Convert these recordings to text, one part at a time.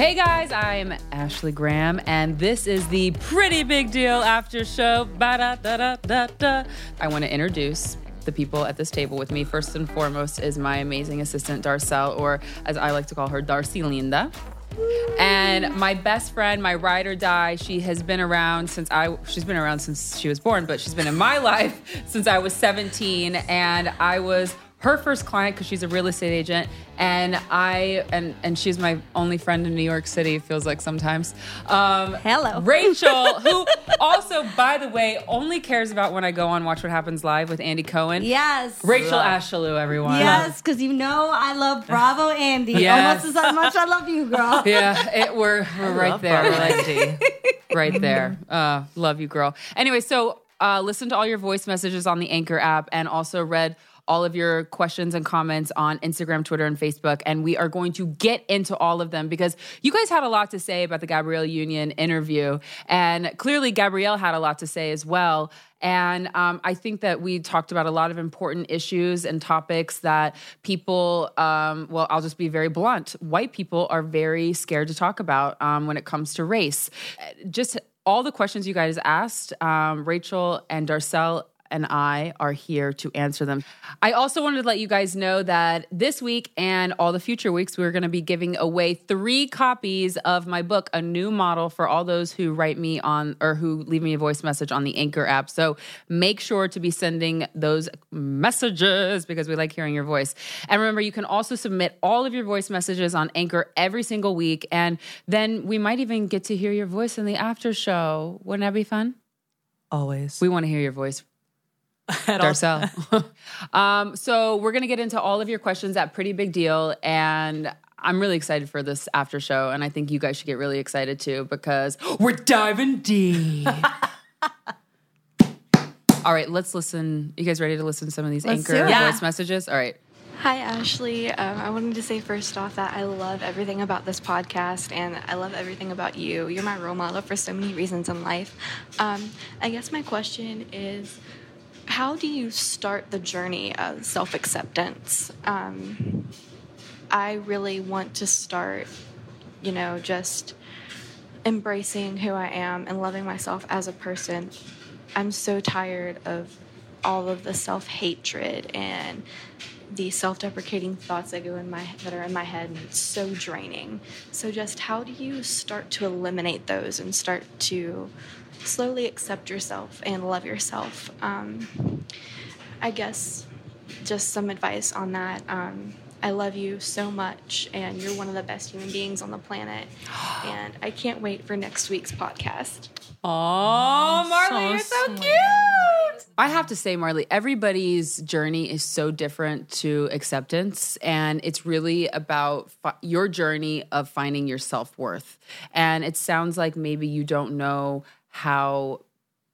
Hey guys, I'm Ashley Graham, and this is the Pretty Big Deal After Show. Ba-da-da-da-da-da. I want to introduce the people at this table with me. First and foremost is my amazing assistant, Darcel, or as I like to call her, Darcy Linda. And my best friend, my ride or die, she has been around since I she's been around since she was born, but she's been in my life since I was 17 and I was her first client because she's a real estate agent and i and and she's my only friend in new york city it feels like sometimes um, Hello. rachel who also by the way only cares about when i go on watch what happens live with andy cohen Yes. rachel ashalou everyone Yes, because you know I love Bravo Andy Yes. almost as much I love you, girl. yeah, it, we're we're right love there, Barbara like, Andy. right there. Uh, love you, girl. Anyway, so uh, listen to all your voice messages on the Anchor app, and also read all of your questions and comments on Instagram, Twitter, and Facebook. And we are going to get into all of them because you guys had a lot to say about the Gabrielle Union interview, and clearly Gabrielle had a lot to say as well. And um, I think that we talked about a lot of important issues and topics that people, um, well, I'll just be very blunt. White people are very scared to talk about um, when it comes to race. Just all the questions you guys asked, um, Rachel and Darcel and I are here to answer them. I also wanted to let you guys know that this week and all the future weeks, we're going to be giving away three copies of my book, A New Model, for all those who write me on or who leave me a voice message on the Anchor app. So make sure to be sending those messages because we like hearing your voice. And remember, you can also submit all of your voice messages on Anchor every single week. And then we might even get to hear your voice in the after show. Wouldn't that be fun? Always. We want to hear your voice At all- Darcel. um, so we're gonna get into all of your questions at Pretty Big Deal, and I'm really excited for this after show, and I think you guys should get really excited too because we're diving deep. all right, let's listen. You guys ready to listen to some of these Let's anchor do. Yeah. voice messages? All right. Hi, Ashley. Um, I wanted to say first off that I love everything about this podcast and I love everything about you. You're my role model for so many reasons in life. Um, I guess my question is how do you start the journey of self acceptance? Um, I really want to start, you know, just embracing who I am and loving myself as a person. I'm so tired of all of the self hatred and the self-deprecating thoughts that go in my head that are in my head and it's so draining so just how do you start to eliminate those and start to slowly accept yourself and love yourself um, i guess just some advice on that um, i love you so much and you're one of the best human beings on the planet and i can't wait for next week's podcast Oh, Marley, so you're so sweet. cute. I have to say, Marley, everybody's journey is so different to acceptance. And it's really about fi- your journey of finding your self worth. And it sounds like maybe you don't know how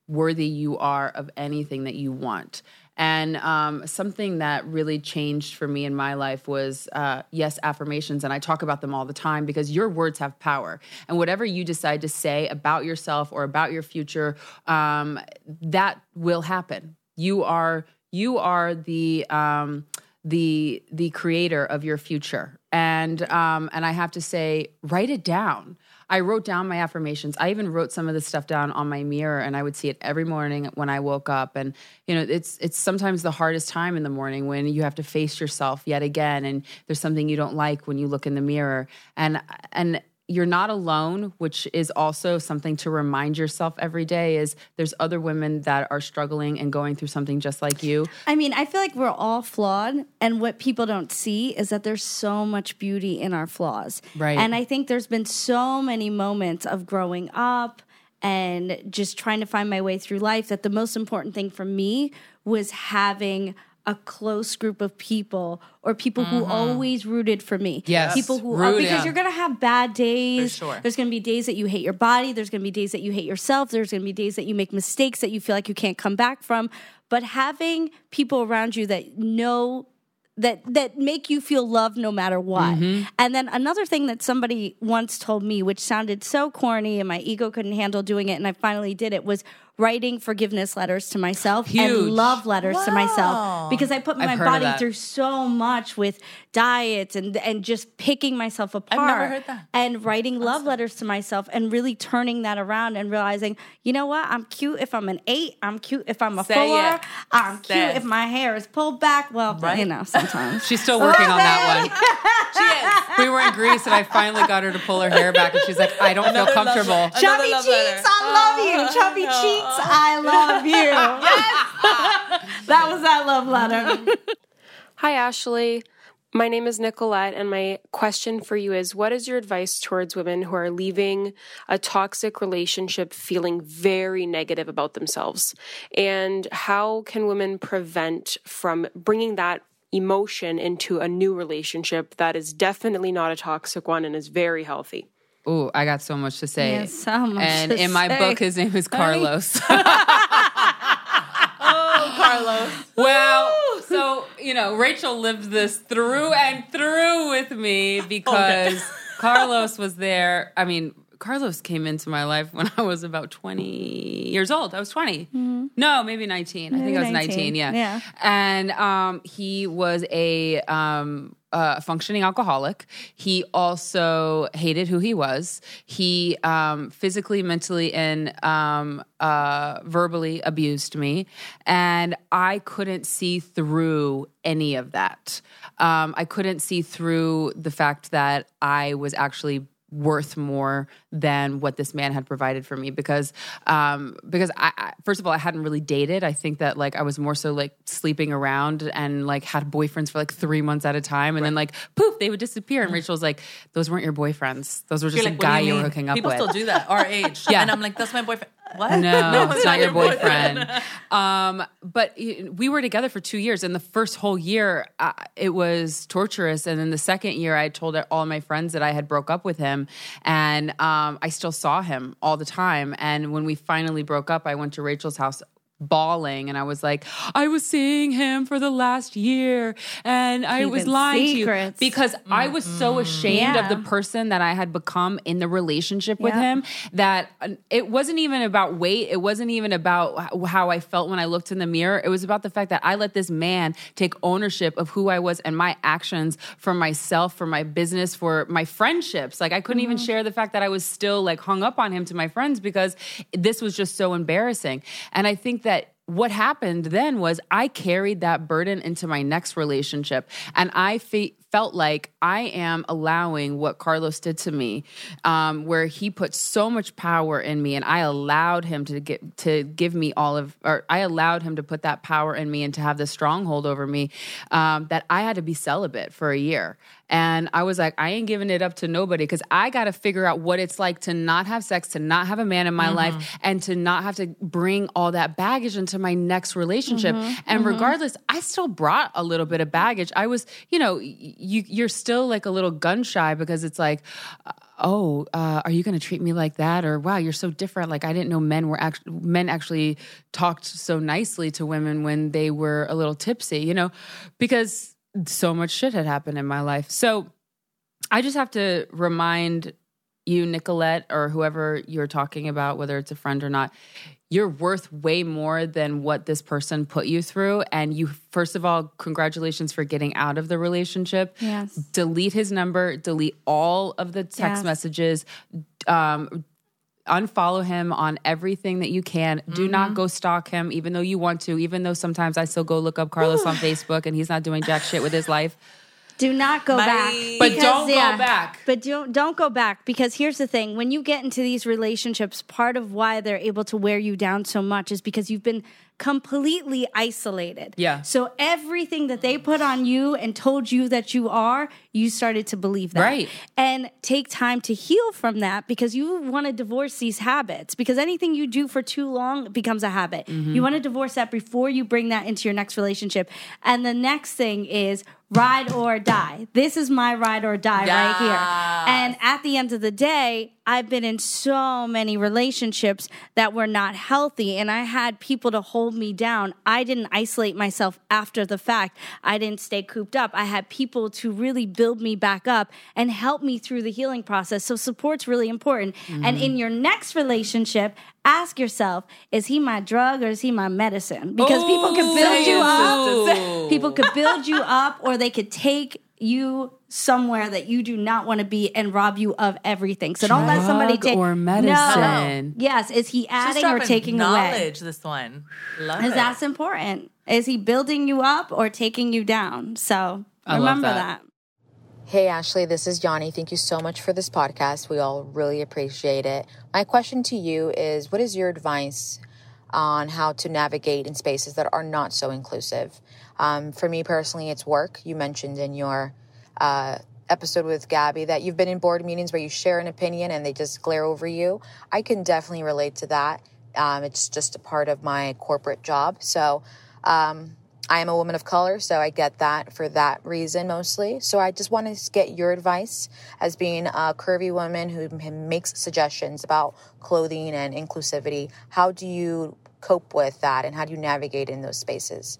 worthy you are of anything that you want. And um, something that really changed for me in my life was uh, yes, affirmations. And I talk about them all the time because your words have power. And whatever you decide to say about yourself or about your future, um, that will happen. You are you are the um, the the creator of your future. And um, and I have to say, write it down. I wrote down my affirmations. I even wrote some of this stuff down on my mirror and I would see it every morning when I woke up. And you know, it's it's sometimes the hardest time in the morning when you have to face yourself yet again and there's something you don't like when you look in the mirror. And and you're not alone, which is also something to remind yourself every day is there's other women that are struggling and going through something just like you. I mean, I feel like we're all flawed, and what people don't see is that there's so much beauty in our flaws. Right. And I think there's been so many moments of growing up and just trying to find my way through life that the most important thing for me was having a close group of people or people who mm-hmm. always rooted for me. Yes. People who uh, Root, because yeah. you're gonna have bad days. For sure. There's gonna be days that you hate your body. There's gonna be days that you hate yourself. There's gonna be days that you make mistakes that you feel like you can't come back from. But having people around you that know that that make you feel loved no matter what. Mm-hmm. And then another thing that somebody once told me, which sounded so corny and my ego couldn't handle doing it, and I finally did it, was writing forgiveness letters to myself Huge. and love letters to myself because I put my I've body through so much with diets and and just picking myself apart heard that. and writing love letters to myself and really turning that around and realizing, you know what? I'm cute if I'm an eight. I'm cute if I'm a Say four. it. I'm Say cute it. if my hair is pulled back. Well, Right. you know, sometimes. She's still working on that oh, one. We were in Greece and I finally got her to pull her hair back and she's like, I don't feel Another love comfortable. letter. Chubby love cheeks, letter. I love you. Oh. Chubby cheeks, I love you. that was that love letter. Hi, Ashley. My name is Nicolette, and my question for you is What is your advice towards women who are leaving a toxic relationship feeling very negative about themselves? And how can women prevent from bringing that emotion into a new relationship that is definitely not a toxic one and is very healthy? Ooh, I got so much to say. Yeah, so much and to in my say. book, his name is Carlos. Oh, Carlos. well, so, you know, Rachel lived this through and through with me oh, because Carlos was there. I mean, Carlos came into my life when I was about 20 years old. I was 20. No, maybe 19. I think I was 19. 19, yeah. yeah. And um, he was a um, uh, functioning alcoholic. He also hated who he was. He um, physically, mentally, and um, uh, verbally abused me. And I couldn't see through any of that. Um, I couldn't see through the fact that I was actually worth more than what this man had provided for me because um because I, I first of all I hadn't really dated. I think that like I was more so like sleeping around and like had boyfriends for like 3 months at a time. And then like poof they would disappear. And Rachel was like those weren't your boyfriends. Those were just You're a like, guy you you were hooking up with. People still do that, our age. Yeah. And I'm like, that's my boyfriend. What? no, it's not your boyfriend. um, but we were together for two years, and the first whole year uh, it was torturous, and then the second year I told all my friends that I had broke up with him, and um, I still saw him all the time. And when we finally broke up, I went to Rachel's house bawling and I was like, I was seeing him for the last year and I was lying secrets. to you because I was so ashamed of the person that I had become in the relationship with Yeah. him that uh, it wasn't even about weight. It wasn't even about how I felt when I looked in the mirror. It was about the fact that I let this man take ownership of who I was and my actions for myself, for my business, for my friendships. Like I couldn't even share the fact that I was still like hung up on him to my friends because this was just so embarrassing. And I think that what happened then was I carried that burden into my next relationship. And I fe- felt like I am allowing what Carlos did to me, um, where he put so much power in me and I allowed him to get to give me all of or I allowed him to put that power in me and to have this stronghold over me um, that I had to be celibate for a year. And I was like, I ain't giving it up to nobody because I got to figure out what it's like to not have sex, to not have a man in my life, and to not have to bring all that baggage into my next relationship. And regardless, I still brought a little bit of baggage. I was, you know, you you're still like a little gun shy because it's like. uh, Oh, uh, are you going to treat me like that? Or wow, you're so different. Like I didn't know men were actually men actually talked so nicely to women when they were a little tipsy. You know, because so much shit had happened in my life. So I just have to remind you, Nicolette, or whoever you're talking about, whether it's a friend or not, you're worth way more than what this person put you through. And you, first of all, congratulations for getting out of the relationship. Yes. Delete his number, delete all of the text Yes. messages. Um, unfollow him on everything that you can. Do not go stalk him, even though you want to, even though sometimes I still go look up Carlos on Facebook and he's not doing jack shit with his life. Do not go Bye. back. But don't go back. But don't don't go back because here's the thing: when you get into these relationships, part of why they're able to wear you down so much is because you've been completely isolated. Yeah. So everything that they put on you and told you that you are, you started to believe that. Right. And take time to heal from that because you want to divorce these habits because anything you do for too long becomes a habit. Mm-hmm. You want to divorce that before you bring that into your next relationship. And the next thing is ride or die. This is my ride or die right here. And at the end of the day, I've been in so many relationships that were not healthy and I had people to hold me down. I didn't isolate myself after the fact. I didn't stay cooped up. I had people to really build me back up and help me through the healing process. So support's really important. And mm-hmm. in your next relationship, ask yourself, is he my drug or is he my medicine? Because people can build oh, you up. People could build you up or they could take you somewhere that you do not want to be and rob you of everything. So don't let somebody Drug take or No. Yes, is he adding or dropping taking away? knowledge. This one, love Because it. that's important. Is he building you up or taking you down? So I love remember that. that. Hey Ashley, this is Yanni. Thank you so much for this podcast. We all really appreciate it. My question to you is what is your advice on how to navigate in spaces that are not so inclusive? Um, for me personally, it's work. You mentioned in your uh, episode with Gabby that you've been in board meetings where you share an opinion and they just glare over you. I can definitely relate to that. Um, it's just a part of my corporate job. So, um, I am a woman of color, so I get that for that reason mostly. So I just want to get your advice as being a curvy woman who makes suggestions about clothing and inclusivity. How do you cope with that and how do you navigate in those spaces?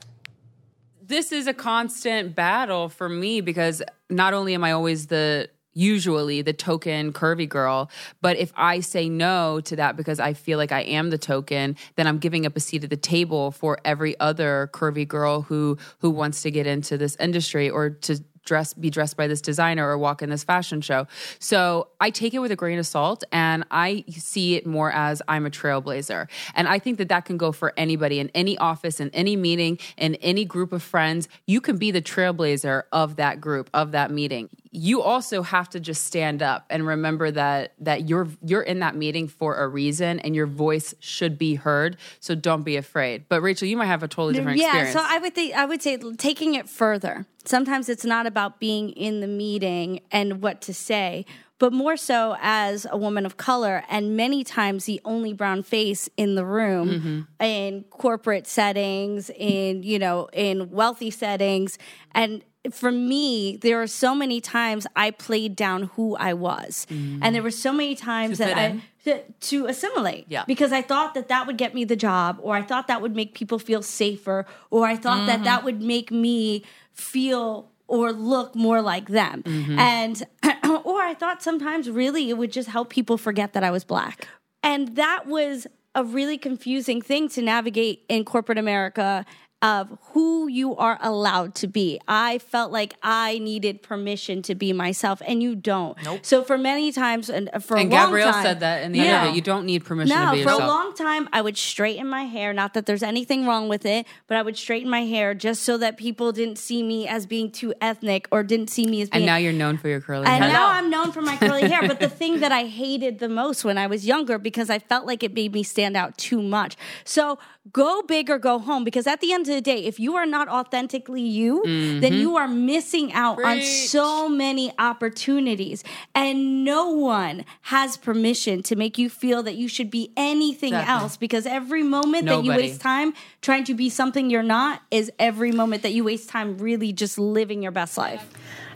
this is a constant battle for me because not only am I always the usually the token curvy girl, but if I say no to that because I feel like I am the token, then I'm giving up a seat at the table for every other curvy girl who who wants to get into this industry or to dress be dressed by this designer or walk in this fashion show. So I take it with a grain of salt and I see it more as I'm a trailblazer. And I think that that can go for anybody in any office in any meeting in any group of friends. You can be the trailblazer of that group of that meeting. You also have to just stand up and remember that that you're you're in that meeting for a reason and your voice should be heard. So don't be afraid. But Rachel, you might have a totally different yeah, experience. so I would think I would say taking it further. Sometimes it's not about being in the meeting and what to say, but more so as a woman of color and many times the only brown face in the room Mm-hmm. in corporate settings, in you know, in wealthy settings and for me, there are so many times I played down who I was, and there were so many times that I to, to assimilate. Yeah. Because I thought that that would get me the job, or I thought that would make people feel safer, or I thought that that would make me feel or look more like them. And, or I thought sometimes really it would just help people forget that I was black. And that was a really confusing thing to navigate in corporate America of who you are allowed to be. I felt like I needed permission to be myself, and you don't. Nope. So for many times, and uh, for and a long Gabrielle time, said that in the Yeah. interview. You don't need permission No, to be for yourself. a long time, I would straighten my hair. Not that there's anything wrong with it, but I would straighten my hair just so that people didn't see me as being too ethnic or didn't see me as being. and now you're known for your curly hair. And hair. now I'm known for my curly hair. But the thing that I hated the most when I was younger, because I felt like it made me stand out too much. So go big or go home. Because at the end of the day, if you are not authentically you, then you are missing out on so many opportunities. And no one has permission to make you feel that you should be anything Exactly. else. Because every moment that you waste time trying to be something you're not is every moment that you waste time really just living your best life.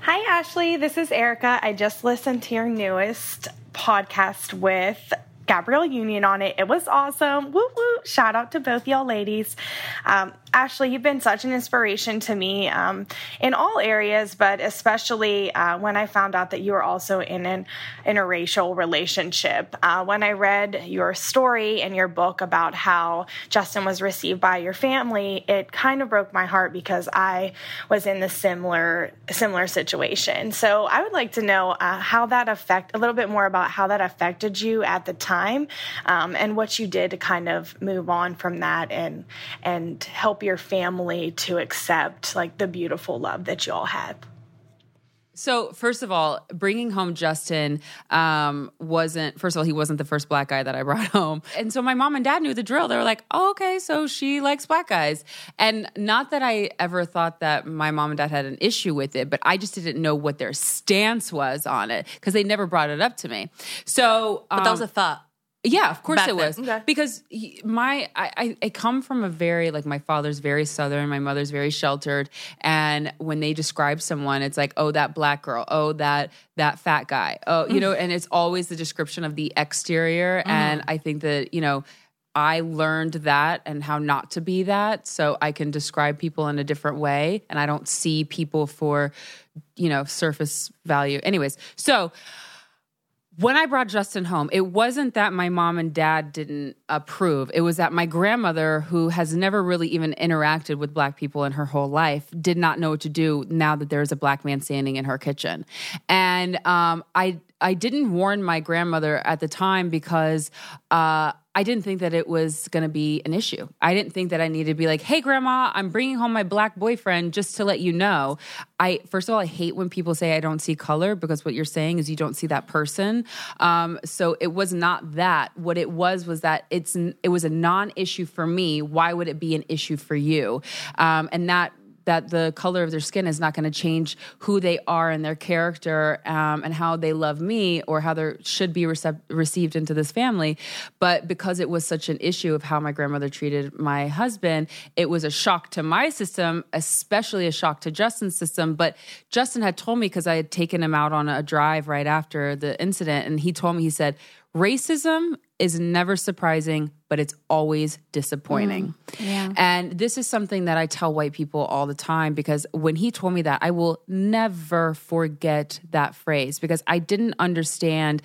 Hi, Ashley. This is Erica. I just listened to your newest podcast with Gabrielle Union on it. It was awesome. Woo woo. Shout out to both y'all ladies. Um, Ashley, you've been such an inspiration to me um, in all areas, but especially uh, when I found out that you were also in an interracial relationship. Uh, when I read your story and your book about how Justin was received by your family, it kind of broke my heart because I was in the similar similar situation. So I would like to know uh, how that affect a little bit more about how that affected you at the time um, and what you did to kind of move on from that and and help your family to accept like the beautiful love that you all have? So, first of all, bringing home Justin um, wasn't, first of all, he wasn't the first black guy that I brought home. And so my mom and dad knew the drill. They were like, oh, okay, so she likes black guys. And not that I ever thought that my mom and dad had an issue with it, but I just didn't know what their stance was on it because they never brought it up to me. So, But that was um, a thought. Yeah, of course it was Okay. because he- my I, I I come from a very like my father's very southern, my mother's very sheltered, and when they describe someone, it's like oh that black girl, oh that that fat guy, oh you mm. know, and it's always the description of the exterior, mm-hmm. and I think that you know I learned that and how not to be that. So I can describe people in a different way. And I don't see people for, you know, surface value. Anyways, so when I brought Justin home, it wasn't that my mom and dad didn't approve. It was that my grandmother, who has never really even interacted with black people in her whole life, did not know what to do now that there's a black man standing in her kitchen. And um, I I didn't warn my grandmother at the time because uh, I didn't think that it was going to be an issue. I didn't think that I needed to be like, "Hey, grandma, I'm bringing home my black boyfriend just to let you know." I first of all, I hate when people say I don't see color because what you're saying is you don't see that person. Um, so it was not that. What it was was that it's it was a non-issue for me. Why would it be an issue for you? Um, and that that the color of their skin is not going to change who they are and their character um, and how they love me or how they should be recept- received into this family. But because it was such an issue of how my grandmother treated my husband, it was a shock to my system, especially a shock to Justin's system. But Justin had told me because I had taken him out on a drive right after the incident, and he told me, he said, racism is never surprising, but it's always disappointing. Mm. yeah. And this is something that I tell white people all the time because when he told me that, I will never forget that phrase because I didn't understand.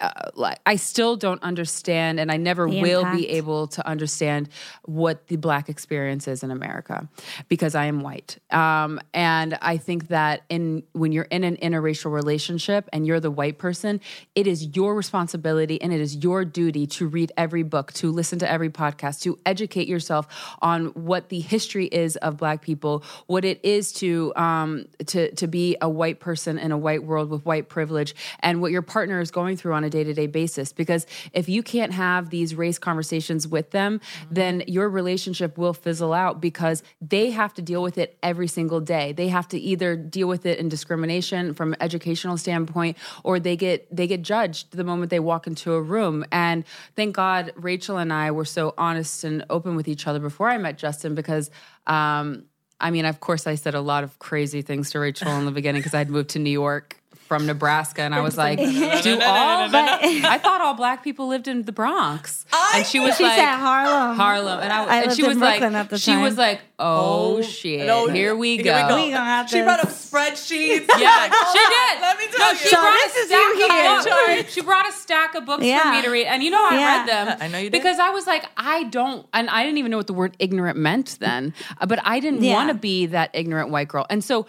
Uh, like I still don't understand, and I never The will impact. be able to understand what the black experience is in America because I am white. Um, and I think that in when you're in an interracial relationship and you're the white person, it is your responsibility and it is your duty to read every book, to listen to every podcast, to educate yourself on what the history is of black people, what it is to um, to to be a white person in a white world with white privilege, and what your partner is going through on a day to day basis. Because if you can't have these race conversations with them, then your relationship will fizzle out because they have to deal with it every single day. They have to either deal with it in discrimination from an educational standpoint, or they get they get judged the moment they walk into a room. And thank God Rachel and I were so honest and open with each other before I met Justin because. Um, I mean, of course, I said a lot of crazy things to Rachel in the beginning because I'd moved to New York from Nebraska, and I was like, "Do all?" But I thought all black people lived in the Bronx, and she was she like, said Harlem. Harlem, and I, I and lived she was Brooklyn like, at the she was like, "Oh, oh shit, no, here we here go." we go. We gonna have She brought up spreadsheets. Yeah, she did. Let me tell no, you. she So brought this a stack you of here. books. She brought a stack of books Yeah. for me to read, and you know I Yeah. read them. I know you did. because I was like, I don't, and I didn't even know what the word ignorant meant then. But I didn't Yeah. want to be that ignorant white girl, and so,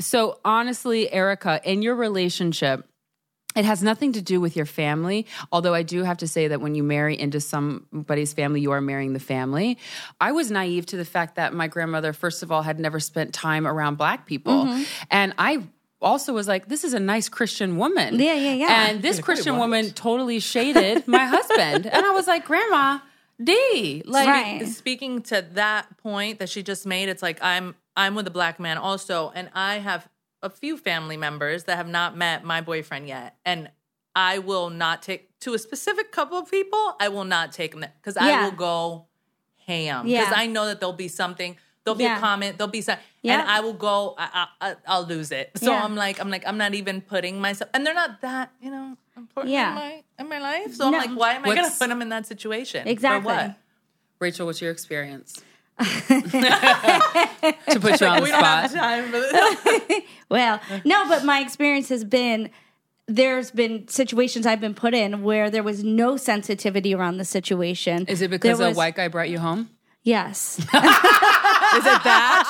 so honestly, Erica, in your relationship. It has nothing to do with your family, although I do have to say that when you marry into somebody's family, you are marrying the family. I was naive to the fact that my grandmother, first of all, had never spent time around black people. Mm-hmm. And I also was like, this is a nice Christian woman. Yeah, yeah, yeah. And this Christian woman totally shaded my husband. And I was like, Grandma, D, like, Right. Speaking to that point that she just made, it's like I'm I'm with a black man also, and I have a few family members that have not met my boyfriend yet, and I will not take to a specific couple of people. I will not take them because I will go ham because Yeah. I know that there'll be something. There'll be Yeah. a comment. There'll be something, Yeah. and I will go. I, I, I'll lose it. So Yeah. I'm like, I'm like, I'm not even putting myself, and they're not that, you know, important Yeah. in my in my life. So No. I'm like, why am I going to What's- put them in that situation? For Exactly. what? Rachel, what's your experience? to put you on the We don't have spot. time for this. Well, no, but my experience has been there's been situations I've been put in where there was no sensitivity around the situation. Is it because There a white guy brought you home? Yes. Is it that?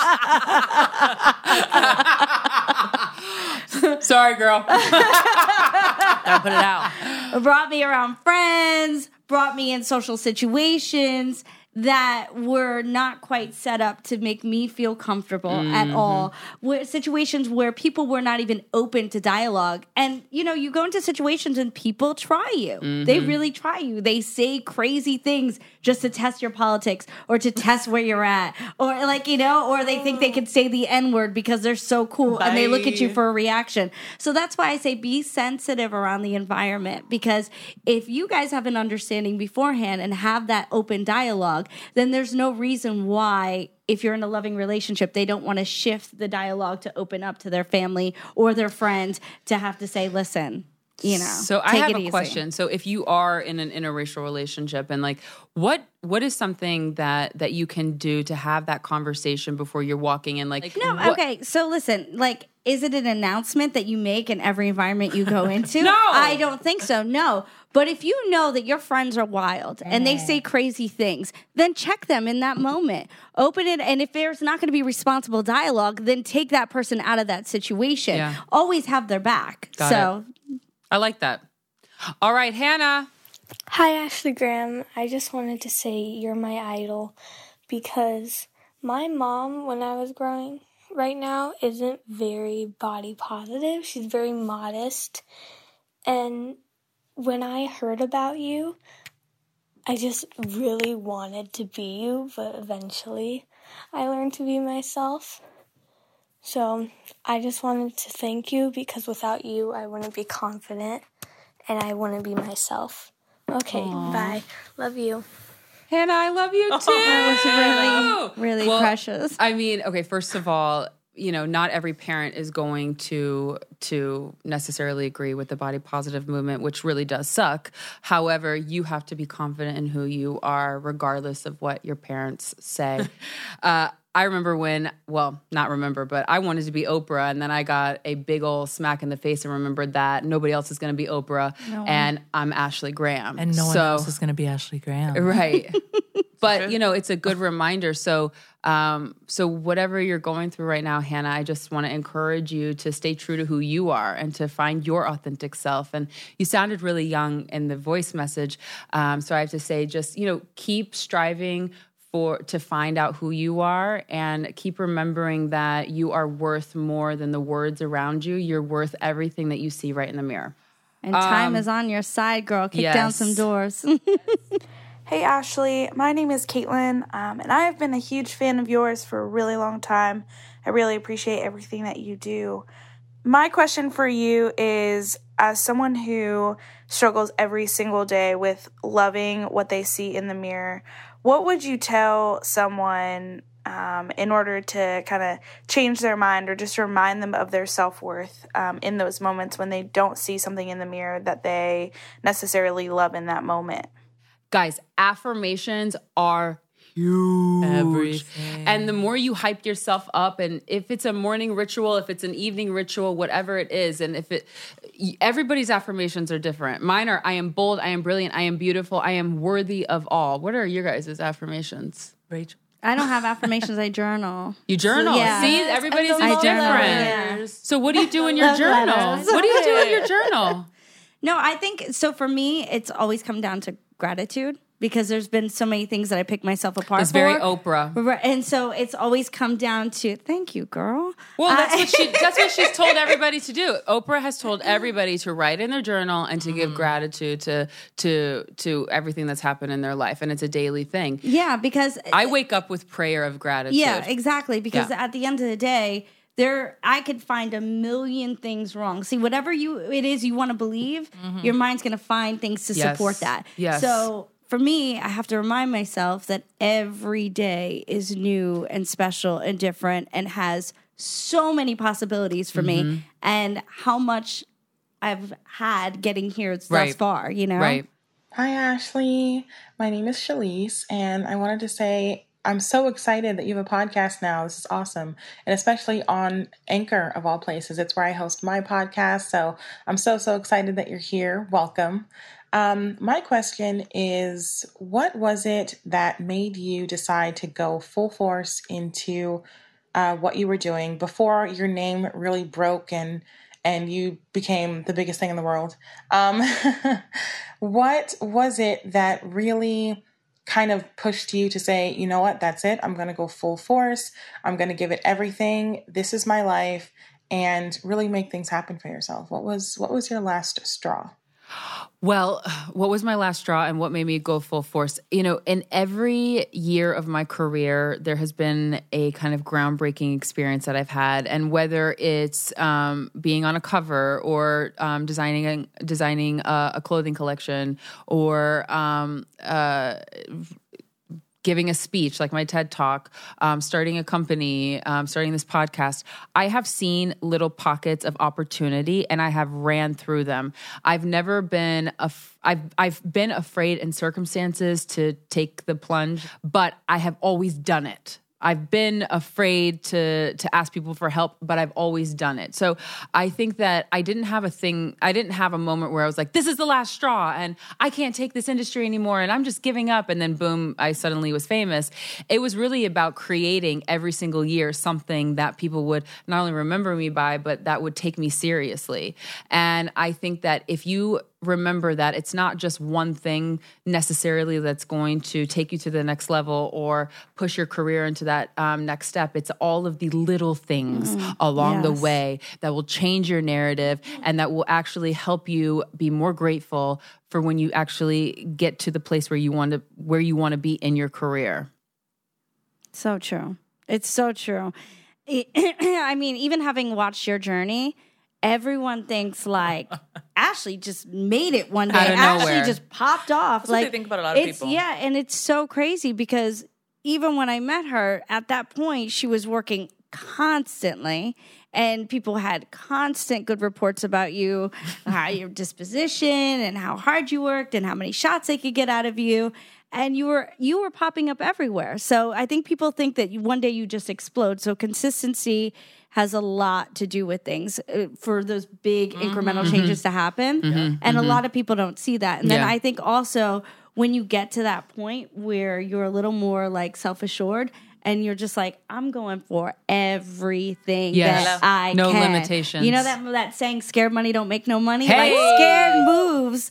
Sorry, girl. Gotta put it out. brought me around friends, brought me in social situations that were not quite set up to make me feel comfortable at mm-hmm. all. Where situations where people were not even open to dialogue. And you know, you go into situations and people try you. They mm-hmm. really try you. They say crazy things just to test your politics or to test where you're at. Or like, you know, or they think they can say the N-word because they're so cool and they look at you for a reaction. So that's why I say be sensitive around the environment because if you guys have an understanding beforehand and have that open dialogue, then there's no reason why if you're in a loving relationship they don't want to shift the dialogue to open up to their family or their friends to have to say, "Listen, you know. So I have it a easy. question. So if you are in an interracial relationship and like what what is something that that you can do to have that conversation before you're walking in like No, what- okay. So listen, like, is it an announcement that you make in every environment you go into? No. I don't think so. No. But if you know that your friends are wild and they say eh. crazy things, then check them in that moment. Open it. And if there's not going to be responsible dialogue, then take that person out of that situation. Yeah. Always have their back. Got so I like that. All right, Hannah. Hi, Ashley Graham. I just wanted to say you're my idol because my mom, when I was growing right now, isn't very body positive. She's very modest. And when I heard about you, I just really wanted to be you, but eventually I learned to be myself. So I just wanted to thank you because without you, I wouldn't be confident and I wouldn't be myself. Okay, bye. Love you. Hannah, I love you too. that was really, really Well, precious. I mean, okay, first of all, you know, not every parent is going to to necessarily agree with the body positive movement, which really does suck. However, you have to be confident in who you are, regardless of what your parents say. uh, I remember when, well, not remember, but I wanted to be Oprah, and then I got a big old smack in the face and remembered that nobody else is going to be Oprah, and I'm Ashley Graham, And no one so, else is going to be Ashley Graham. right but you know it's a good reminder so um so whatever you're going through right now hannah i just want to encourage you to stay true to who you are and to find your authentic self and you sounded really young in the voice message um so i have to say just you know keep striving for to find out who you are and keep remembering that you are worth more than the words around you you're worth everything that you see right in the mirror and time is on your side, girl. Kick down um, some doors. Hey Ashley, my name is Caitlin, um, and I have been a huge fan of yours for a really long time. I really appreciate everything that you do. My question for you is as someone who struggles every single day with loving what they see in the mirror, what would you tell someone um, in order to kind of change their mind or just remind them of their self worth um, in those moments when they don't see something in the mirror that they necessarily love in that moment? guys affirmations are huge Everything. and the more you hype yourself up and if it's a morning ritual if it's an evening ritual whatever it is and if it everybody's affirmations are different mine are i am bold i am brilliant i am beautiful i am worthy of all what are your guys' affirmations Rachel. I don't have affirmations. I journal. you journal Yeah. see everybody's is I different yeah. so what do you do in your journal letters. what do you do in your journal No, I think so. For me, it's always come down to gratitude because there's been so many things that I pick myself apart. it's very oprah And so it's always come down to thank you, girl. Well, that's what she that's what she's told everybody to do. Oprah has told everybody to write in their journal and to Mm-hmm. give gratitude to to to everything that's happened in their life and it's a daily thing. Yeah, because I wake up with prayer of gratitude. yeah, exactly. Because Yeah. at the end of the day, there I could find a million things wrong. See, whatever you it is you want to believe, your mind's going to find things to Mm-hmm. Yes. support that. Yes. So for me, I have to remind myself that every day is new and special and different and has so many possibilities for Mm-hmm. me and how much I've had getting here thus Right. far, you know? Right. Hi, Ashley. My name is Shalise, and I wanted to say I'm so excited that you have a podcast now. This is awesome. And especially on Anchor, of all places. It's where I host my podcast. So I'm so, so excited that you're here. Welcome. Um, my question is What was it that made you decide to go full force into uh, what you were doing before your name really broke and and you became the biggest thing in the world. Um, what was it that really kind of pushed you to say, you know what, that's it. I'm going to go full force. I'm going to give it everything. This is my life, and really make things happen for yourself. What was what was your last straw? Well, what was my last straw and what made me go full force? You know, in every year of my career, there has been a kind of groundbreaking experience that I've had, and whether it's um, being on a cover or um, designing designing a, a clothing collection or um, uh, giving a speech like my TED talk, um, starting a company, um, starting this podcast, I have seen little pockets of opportunity and I have ran through them. I've never been a I've I've been afraid in circumstances to take the plunge, but I have always done it. I've been afraid to to ask people for help, but I've always done it. So I think that I didn't have a thing. I didn't have a moment where I was like, "This is the last straw," and I can't take this industry anymore, and I'm just giving up. And then boom, I suddenly was famous. It was really about creating every single year something that people would not only remember me by, but that would take me seriously. And I think that if you remember that it's not just one thing necessarily that's going to take you to the next level or push your career into that um, next step. It's all of the little things mm, along yes. the way that will change your narrative and that will actually help you be more grateful for when you actually get to the place where you want to where you want to be in your career. So true. It's so true. I mean, even having watched your journey, everyone thinks like Ashley just made it one day. Ashley just popped off. That's like they think about a lot of it's, people. Yeah, and it's so crazy because even when I met her at that point, she was working constantly and people had constant good reports about you, how your disposition and how hard you worked and how many shots they could get out of you. And you were you were popping up everywhere. So I think people think that one day you just explode. So consistency has a lot to do with things uh, for those big mm-hmm. incremental changes to happen. Mm-hmm. And mm-hmm. a lot of people don't see that. And then yeah. I think also when you get to that point where you're a little more like self assured, and you're just like, I'm going for everything yes. that I no can. limitations. You know that that saying, "Scared money don't make no money." Hey! Like scared moves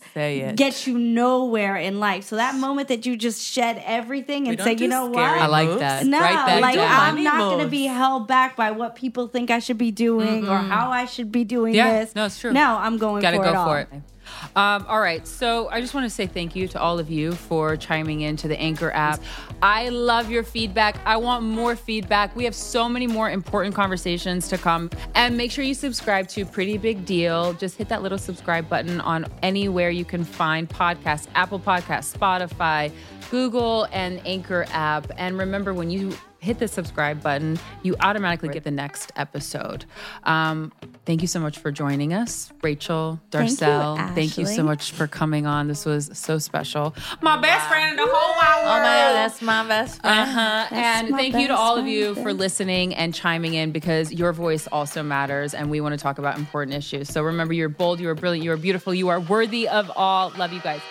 get you nowhere in life. So that moment that you just shed everything and say, "You know what?" I like that. No, that like I'm not going to be held back by what people think I should be doing mm-hmm. or how I should be doing yeah, this. No, it's true. No, I'm going Gotta for go it for it. Um, all right. So I just want to say thank you to all of you for chiming into the Anchor app. I love your feedback. I want more feedback. We have so many more important conversations to come. And make sure you subscribe to Pretty Big Deal. Just hit that little subscribe button on anywhere you can find podcasts Apple Podcasts, Spotify, Google, and Anchor app. And remember, when you hit the subscribe button, you automatically get the next episode. Um, thank you so much for joining us, Rachel Darcel. Thank you, thank you, so much for coming on. This was so special. My best friend in the whole wide world. Oh my, God, that's my best friend. Uh-huh. And thank you to all of you for listening and chiming in because your voice also matters, and we want to talk about important issues. So remember, you're bold, you are brilliant, you are beautiful, you are worthy of all. Love you guys.